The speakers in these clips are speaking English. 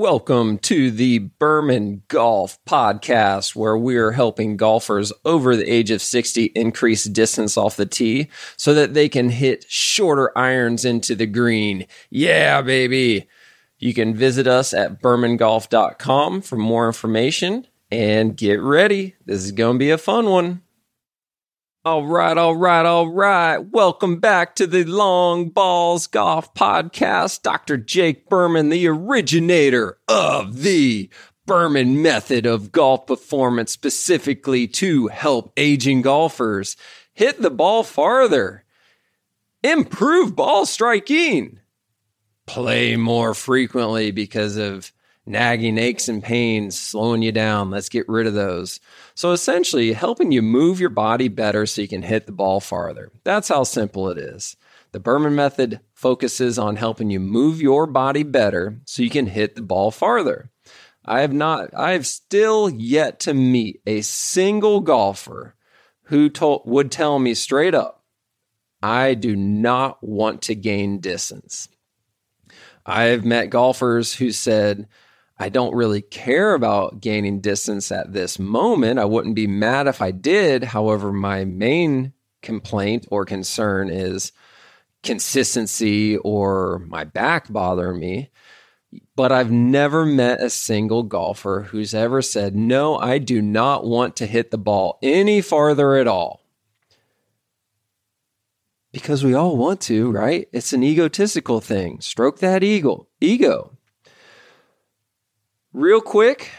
Welcome to the Berman Golf Podcast, where we're helping golfers over the age of 60 increase distance off the tee so that they can hit shorter irons into the green. Yeah, baby. You can visit us at bermangolf.com for more information and get ready. This is going to be a fun one. All right, all right, all right. Welcome back to the Long Balls Golf Podcast. Dr. Jake Berman, the originator of the Berman method of golf performance, specifically to help aging golfers hit the ball farther, improve ball striking, play more frequently because of nagging aches and pains slowing you down. Let's get rid of those. So essentially, helping you move your body better so you can hit the ball farther. That's how simple it is. The Berman method focuses on helping you move your body better so you can hit the ball farther. I have not, I have still yet to meet a single golfer who told, would tell me straight up, I do not want to gain distance. I've met golfers who said, I don't really care about gaining distance at this moment. I wouldn't be mad if I did. However, my main complaint or concern is consistency or my back bothering me. But I've never met a single golfer who's ever said, No, I do not want to hit the ball any farther at all. Because we all want to, right? It's an egotistical thing. Stroke that ego. Ego. Real quick,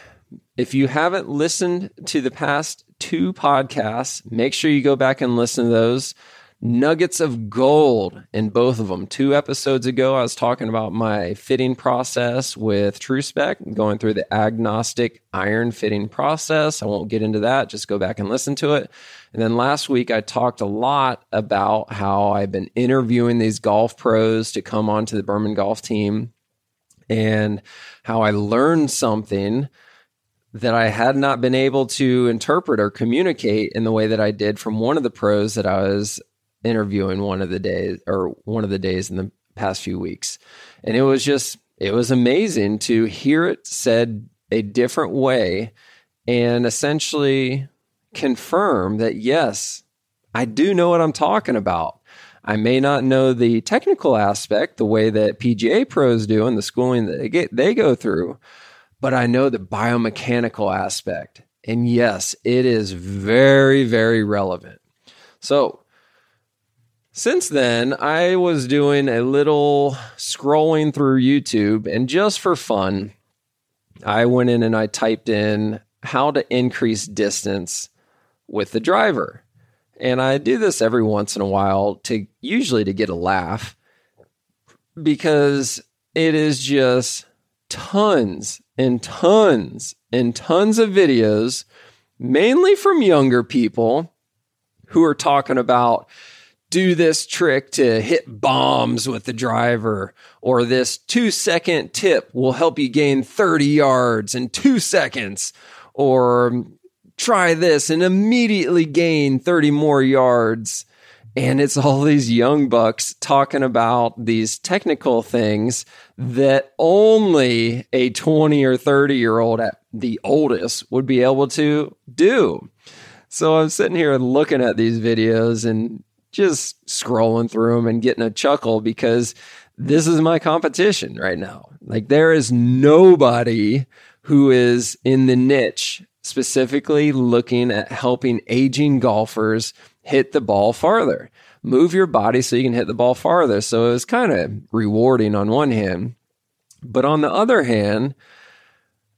if you haven't listened to the past two podcasts, make sure you go back and listen to those. Nuggets of gold in both of them. Two episodes ago, I was talking about my fitting process with TrueSpec, going through the agnostic iron fitting process. I won't get into that. Just go back and listen to it. And then last week, I talked a lot about how I've been interviewing these golf pros to come onto the Berman golf team and how I learned something that I had not been able to interpret or communicate in the way that I did from one of the pros that I was interviewing one of the days or one of the days in the past few weeks. And it was just, it was amazing to hear it said a different way and essentially confirm that, yes, I do know what I'm talking about. I may not know the technical aspect the way that PGA pros do and the schooling that they get they go through, but I know the biomechanical aspect. And yes, it is very very relevant. So, since then, I was doing a little scrolling through YouTube and just for fun, I went in and I typed in how to increase distance with the driver. And I do this every once in a while to usually to get a laugh because it is just tons and tons and tons of videos, mainly from younger people who are talking about do this trick to hit bombs with the driver, or this two second tip will help you gain 30 yards in two seconds, or try this and immediately gain 30 more yards. And it's all these young bucks talking about these technical things that only a 20 or 30 year old at the oldest would be able to do. So I'm sitting here looking at these videos and just scrolling through them and getting a chuckle because this is my competition right now. Like there is nobody who is in the niche specifically looking at helping aging golfers hit the ball farther. Move your body so you can hit the ball farther. So it was kind of rewarding on one hand. But on the other hand,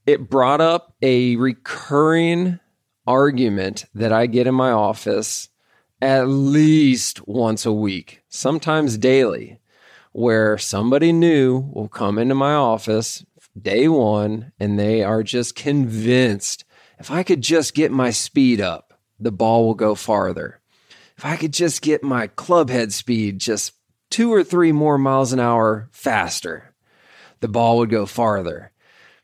it brought up a recurring argument that I get in my office at least once a week, sometimes daily, where somebody new will come into my office day one and they are just convinced if I could just get my speed up, the ball will go farther. If I could just get my club head speed just two or three more miles an hour faster, the ball would go farther.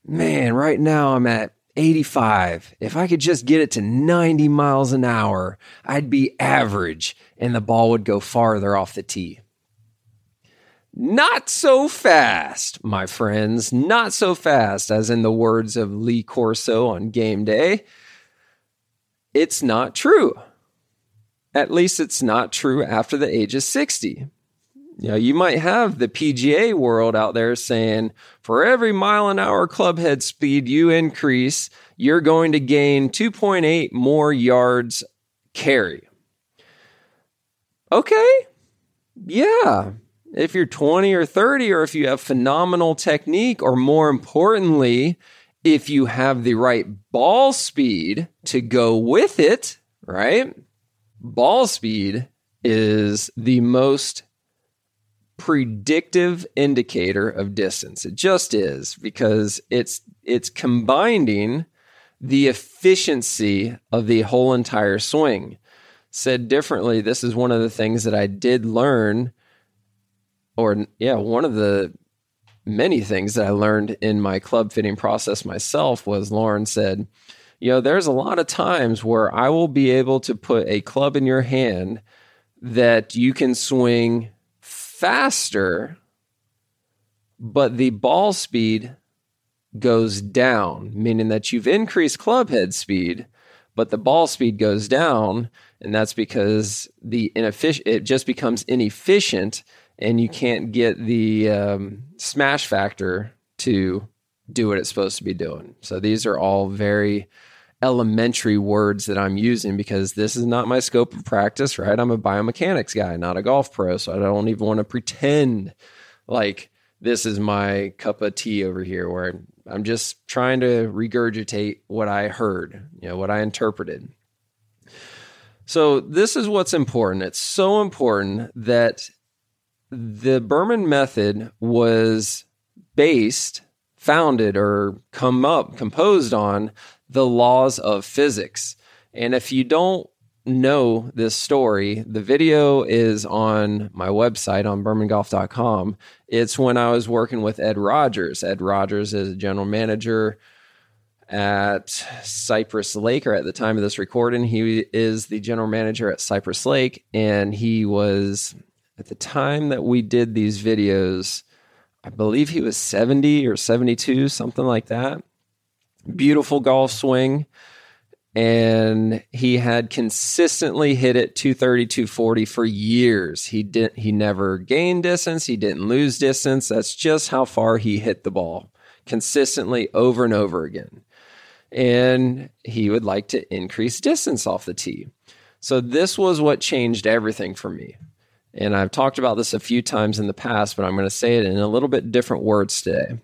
Man, right now I'm at 85. If I could just get it to 90 miles an hour, I'd be average and the ball would go farther off the tee. Not so fast, my friends. Not so fast, as in the words of Lee Corso on game day. It's not true. At least it's not true after the age of 60. You know, you might have the PGA world out there saying for every mile an hour club head speed you increase, you're going to gain 2.8 more yards carry. Okay. Yeah. If you're 20 or 30, or if you have phenomenal technique, or more importantly, if you have the right ball speed to go with it, right? Ball speed is the most predictive indicator of distance. It just is because it's it's combining the efficiency of the whole entire swing. Said differently, this is one of the things that I did learn, or yeah, one of the many things that I learned in my club fitting process myself was Lauren said, you know, there's a lot of times where I will be able to put a club in your hand that you can swing faster, but the ball speed goes down, meaning that you've increased club head speed, but the ball speed goes down. And that's because the inefficient, it just becomes inefficient and you can't get the um, smash factor to do what it's supposed to be doing. So these are all very elementary words that I'm using because this is not my scope of practice, right? I'm a biomechanics guy, not a golf pro. So I don't even want to pretend like this is my cup of tea over here where I'm just trying to regurgitate what I heard, you know, what I interpreted. So this is what's important. It's so important that the Berman method was based, founded, or come up, composed on the laws of physics. And if you don't know this story, the video is on my website on bermangolf.com. It's when I was working with Ed Rogers. Ed Rogers is a general manager at Cypress Lake, or at the time of this recording, he is the general manager at Cypress Lake. And he was, at the time that we did these videos, I believe he was 70 or 72, something like that beautiful golf swing. And he had consistently hit it 230, 240 for years. He didn't, he never gained distance. He didn't lose distance. That's just how far he hit the ball consistently over and over again. And he would like to increase distance off the tee. So this was what changed everything for me. And I've talked about this a few times in the past, but I'm going to say it in a little bit different words today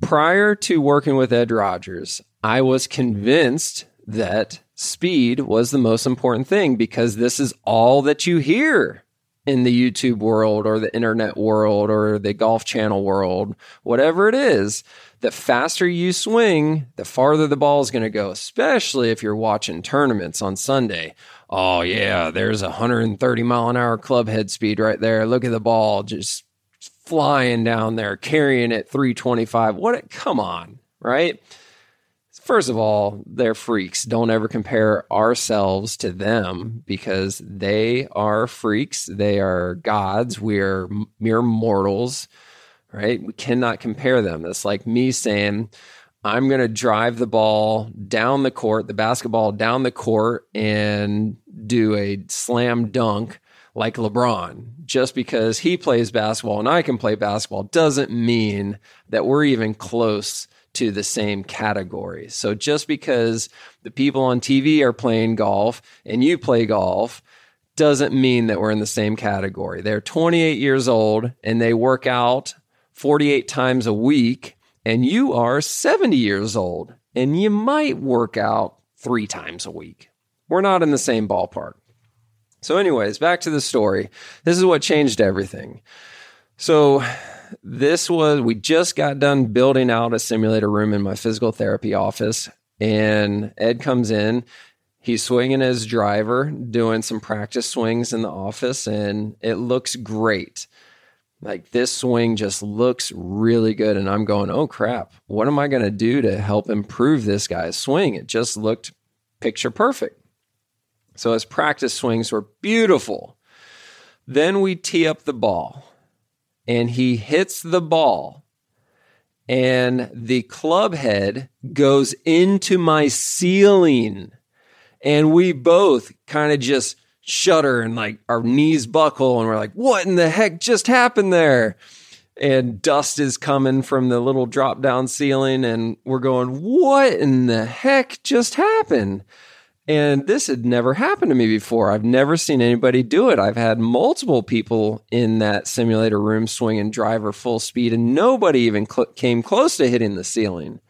prior to working with Ed Rogers, I was convinced that speed was the most important thing because this is all that you hear in the YouTube world or the internet world or the golf channel world, whatever it is. The faster you swing, the farther the ball is going to go, especially if you're watching tournaments on Sunday. Oh, yeah, there's a 130 mile an hour club head speed right there. Look at the ball just flying down there carrying it 325. What? Come on, right? First of all, they're freaks. Don't ever compare ourselves to them because they are freaks. They are gods. We're mere mortals, right? We cannot compare them. It's like me saying, I'm going to drive the ball down the court, the basketball down the court, and do a slam dunk like LeBron. Just because he plays basketball and I can play basketball doesn't mean that we're even close to the same category. So just because the people on TV are playing golf and you play golf doesn't mean that we're in the same category. They're 28 years old and they work out 48 times a week, and you are 70 years old and you might work out three times a week. We're not in the same ballpark. So, anyways, back to the story. This is what changed everything. So, this was, we just got done building out a simulator room in my physical therapy office. And Ed comes in. He's swinging his driver, doing some practice swings in the office, and it looks great. Like this swing just looks really good. And I'm going, oh crap, what am I going to do to help improve this guy's swing? It just looked picture perfect. So his practice swings were beautiful. Then we tee up the ball. and he hits the ball and the club head goes into my ceiling and we both kind of just shudder and like our knees buckle and we're like what in the heck just happened there and dust is coming from the little drop down ceiling and we're going what in the heck just happened and this had never happened to me before. I've never seen anybody do it. I've had multiple people in that simulator room swing swinging driver full speed, and nobody even cl- came close to hitting the ceiling.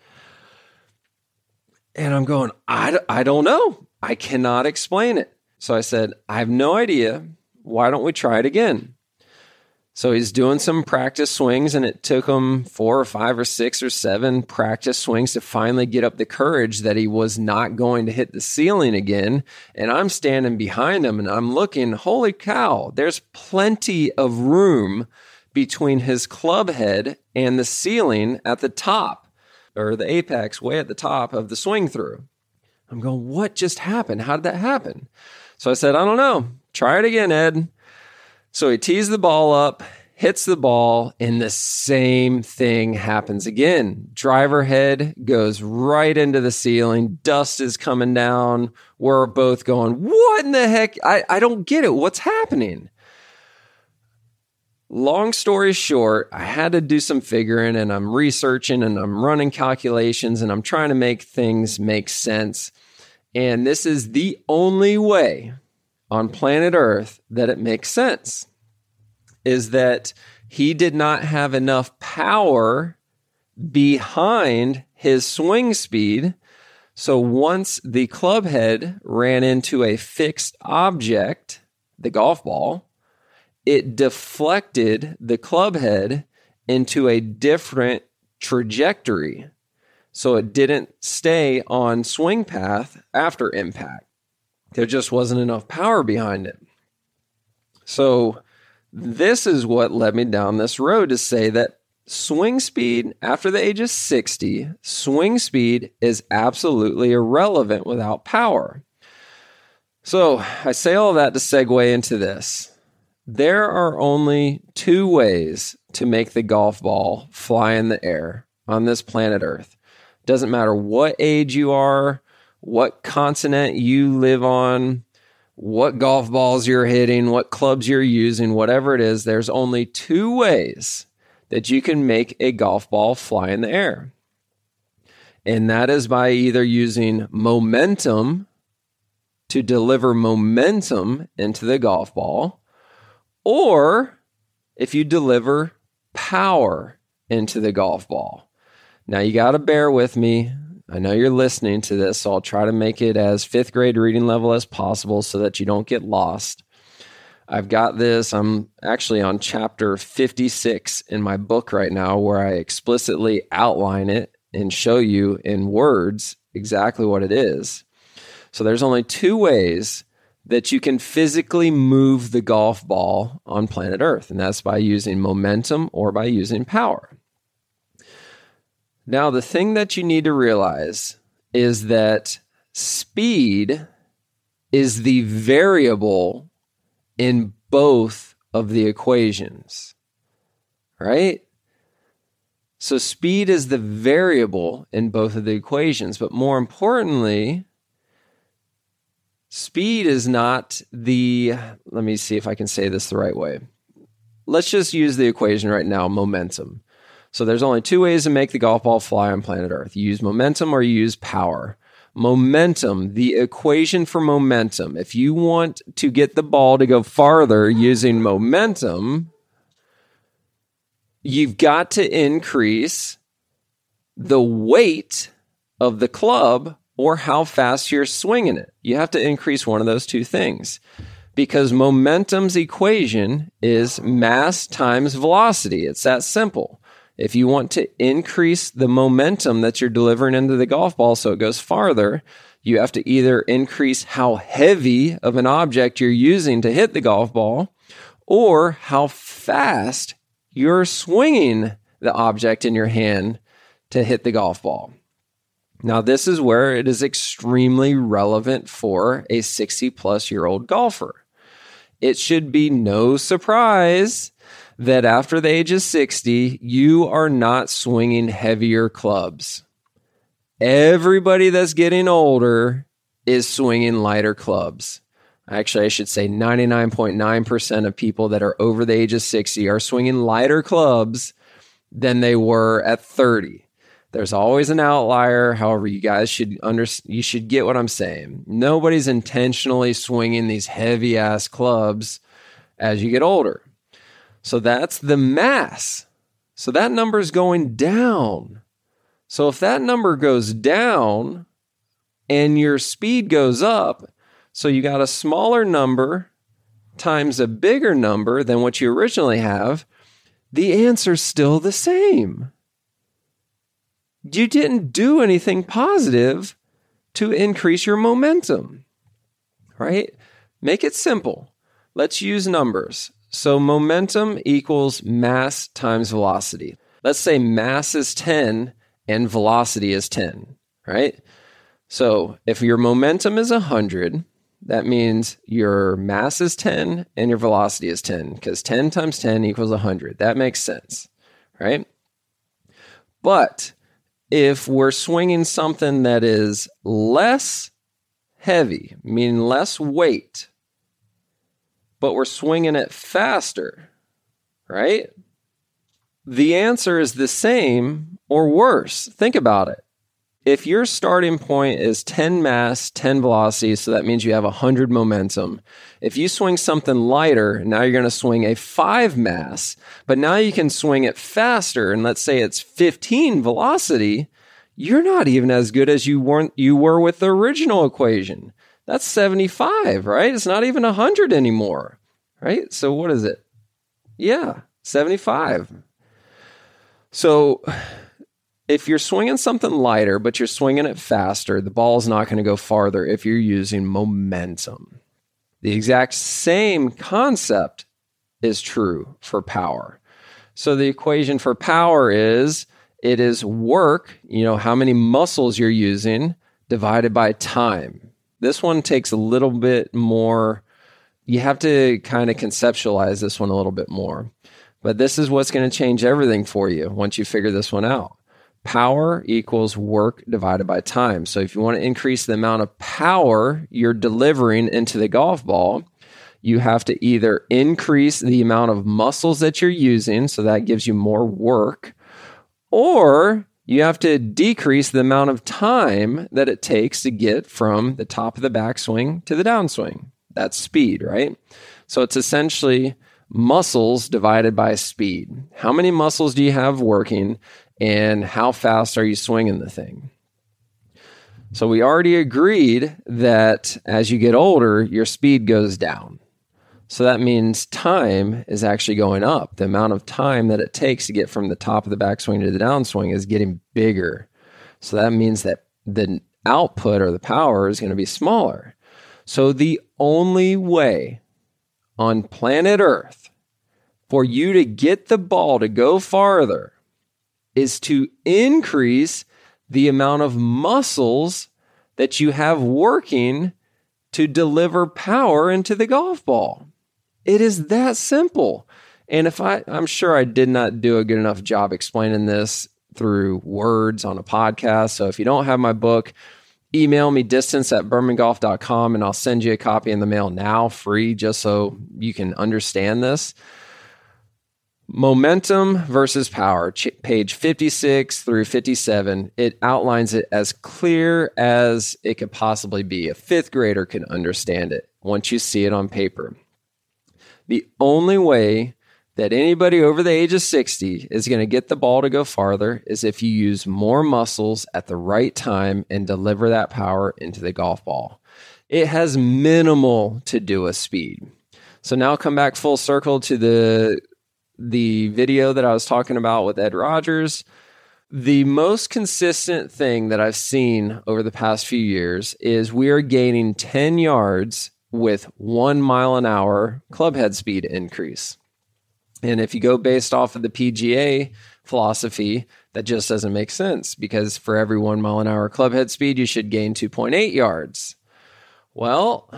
And I'm going, I, I don't know. I cannot explain it. So I said, I have no idea. Why don't we try it again? So he's doing some practice swings, and it took him four or five or six or seven practice swings to finally get up the courage that he was not going to hit the ceiling again. And I'm standing behind him and I'm looking, holy cow, there's plenty of room between his club head and the ceiling at the top or the apex way at the top of the swing through. I'm going, what just happened? How did that happen? So I said, I don't know. Try it again, Ed. So he tees the ball up, hits the ball, and the same thing happens again. Driver head goes right into the ceiling. Dust is coming down. We're both going, What in the heck? I, I don't get it. What's happening? Long story short, I had to do some figuring and I'm researching and I'm running calculations and I'm trying to make things make sense. And this is the only way on planet Earth that it makes sense is that he did not have enough power behind his swing speed. So once the club head ran into a fixed object, the golf ball, it deflected the club head into a different trajectory. So it didn't stay on swing path after impact. There just wasn't enough power behind it. So, this is what led me down this road to say that swing speed after the age of 60, swing speed is absolutely irrelevant without power. So, I say all that to segue into this. There are only two ways to make the golf ball fly in the air on this planet Earth. Doesn't matter what age you are, what continent you live on, what golf balls you're hitting, what clubs you're using, whatever it is, there's only two ways that you can make a golf ball fly in the air. And that is by either using momentum to deliver momentum into the golf ball, or if you deliver power into the golf ball. Now, you got to bear with me. I know you're listening to this, so I'll try to make it as fifth grade reading level as possible so that you don't get lost. I've got this. I'm actually on chapter 56 in my book right now, where I explicitly outline it and show you in words exactly what it is. So there's only two ways that you can physically move the golf ball on planet Earth, and that's by using momentum or by using power. Now, the thing that you need to realize is that speed is the variable in both of the equations, right? So, speed is the variable in both of the equations, but more importantly, speed is not the, let me see if I can say this the right way. Let's just use the equation right now momentum. So there's only two ways to make the golf ball fly on planet Earth. You use momentum or you use power. Momentum, the equation for momentum. If you want to get the ball to go farther using momentum, you've got to increase the weight of the club or how fast you're swinging it. You have to increase one of those two things because momentum's equation is mass times velocity. It's that simple. If you want to increase the momentum that you're delivering into the golf ball so it goes farther, you have to either increase how heavy of an object you're using to hit the golf ball or how fast you're swinging the object in your hand to hit the golf ball. Now, this is where it is extremely relevant for a 60 plus year old golfer. It should be no surprise that after the age of 60, you are not swinging heavier clubs. Everybody that's getting older is swinging lighter clubs. Actually, I should say 99.9% of people that are over the age of 60 are swinging lighter clubs than they were at 30. There's always an outlier. However, you guys should under you should get what I'm saying. Nobody's intentionally swinging these heavy ass clubs as you get older. So that's the mass. So that number is going down. So if that number goes down and your speed goes up, so you got a smaller number times a bigger number than what you originally have, the answer's still the same. You didn't do anything positive to increase your momentum, right? Make it simple. Let's use numbers. So, momentum equals mass times velocity. Let's say mass is 10 and velocity is 10, right? So, if your momentum is 100, that means your mass is 10 and your velocity is 10 because 10 times 10 equals 100. That makes sense, right? But if we're swinging something that is less heavy, meaning less weight, but we're swinging it faster, right? The answer is the same or worse. Think about it if your starting point is 10 mass, 10 velocity, so that means you have 100 momentum. If you swing something lighter, now you're going to swing a 5 mass, but now you can swing it faster and let's say it's 15 velocity, you're not even as good as you weren't you were with the original equation. That's 75, right? It's not even 100 anymore. Right? So what is it? Yeah, 75. So if you're swinging something lighter, but you're swinging it faster, the ball is not going to go farther if you're using momentum. The exact same concept is true for power. So the equation for power is it is work, you know, how many muscles you're using divided by time. This one takes a little bit more, you have to kind of conceptualize this one a little bit more. But this is what's going to change everything for you once you figure this one out power equals work divided by time. So if you want to increase the amount of power you're delivering into the golf ball, you have to either increase the amount of muscles that you're using, so that gives you more work, or you have to decrease the amount of time that it takes to get from the top of the backswing to the downswing. That's speed, right? So it's essentially muscles divided by speed. How many muscles do you have working? and how fast are you swinging the thing. So we already agreed that as you get older, your speed goes down. So that means time is actually going up. The amount of time that it takes to get from the top of the backswing to the downswing is getting bigger. So that means that the output or the power is going to be smaller. So the only way on planet Earth for you to get the ball to go farther is to increase the amount of muscles that you have working to deliver power into the golf ball. It is that simple. And if I, I'm sure I did not do a good enough job explaining this through words on a podcast. So if you don't have my book, email me distance at bermangolf.com and I'll send you a copy in the mail now free just so you can understand this. Momentum versus power, page 56 through 57. It outlines it as clear as it could possibly be. A fifth grader can understand it once you see it on paper. The only way that anybody over the age of 60 is going to get the ball to go farther is if you use more muscles at the right time and deliver that power into the golf ball. It has minimal to do with speed. So now come back full circle to the the video that I was talking about with Ed Rogers, the most consistent thing that I've seen over the past few years is we are gaining 10 yards with one mile an hour club head speed increase. And if you go based off of the PGA philosophy, that just doesn't make sense because for every one mile an hour club head speed, you should gain 2.8 yards. Well,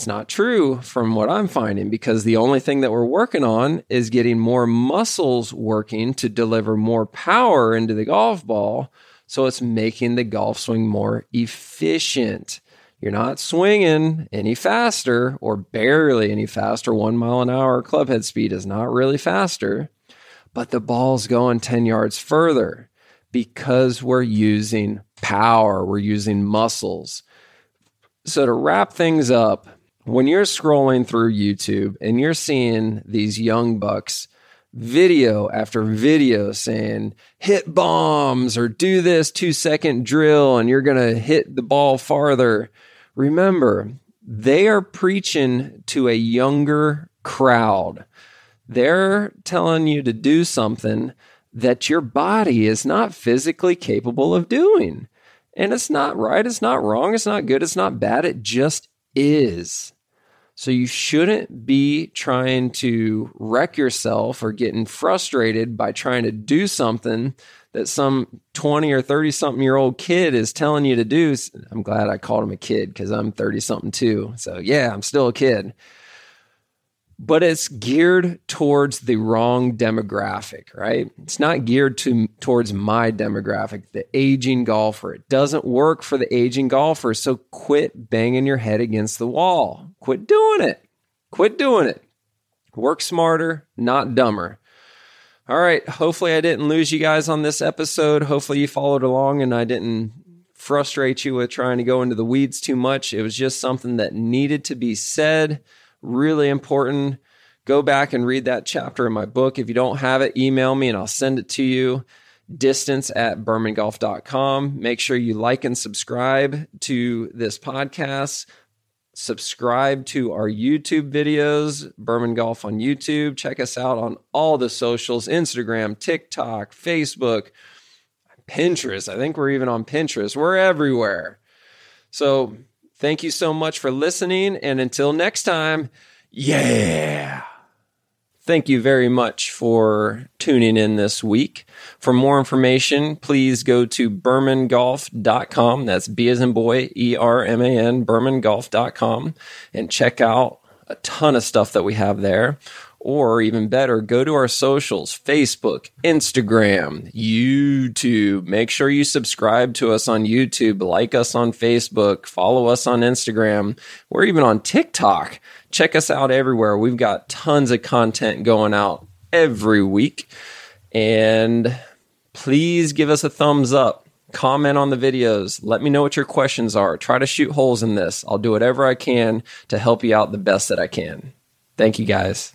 It's not true from what I'm finding because the only thing that we're working on is getting more muscles working to deliver more power into the golf ball. So it's making the golf swing more efficient. You're not swinging any faster or barely any faster. One mile an hour clubhead speed is not really faster, but the ball's going 10 yards further because we're using power, we're using muscles. So, to wrap things up, when you're scrolling through YouTube and you're seeing these young bucks video after video saying hit bombs or do this two second drill and you're going to hit the ball farther, remember they are preaching to a younger crowd. They're telling you to do something that your body is not physically capable of doing. And it's not right, it's not wrong, it's not good, it's not bad, it just is. So you shouldn't be trying to wreck yourself or getting frustrated by trying to do something that some 20 or 30 something year old kid is telling you to do. I'm glad I called him a kid because I'm 30 something too. So yeah, I'm still a kid but it's geared towards the wrong demographic, right? It's not geared to towards my demographic, the aging golfer. It doesn't work for the aging golfer. So quit banging your head against the wall. Quit doing it. Quit doing it. Work smarter, not dumber. All right. Hopefully, I didn't lose you guys on this episode. Hopefully, you followed along and I didn't frustrate you with trying to go into the weeds too much. It was just something that needed to be said really important. Go back and read that chapter in my book. If you don't have it, email me and I'll send it to you. Distance at bermangolf.com. Make sure you like and subscribe to this podcast. Subscribe to our YouTube videos, Berman Golf on YouTube. Check us out on all the socials Instagram, TikTok, Facebook, Pinterest. I think we're even on Pinterest. We're everywhere. So Thank you so much for listening. And until next time, yeah. Thank you very much for tuning in this week. For more information, please go to bermangolf.com. That's B as in boy, E R M A N, bermangolf.com, and check out a ton of stuff that we have there. Or even better, go to our socials Facebook, Instagram, YouTube. Make sure you subscribe to us on YouTube, like us on Facebook, follow us on Instagram. We're even on TikTok. Check us out everywhere. We've got tons of content going out every week. And please give us a thumbs up comment on the videos. Let me know what your questions are. Try to shoot holes in this. I'll do whatever I can to help you out the best that I can. Thank you guys.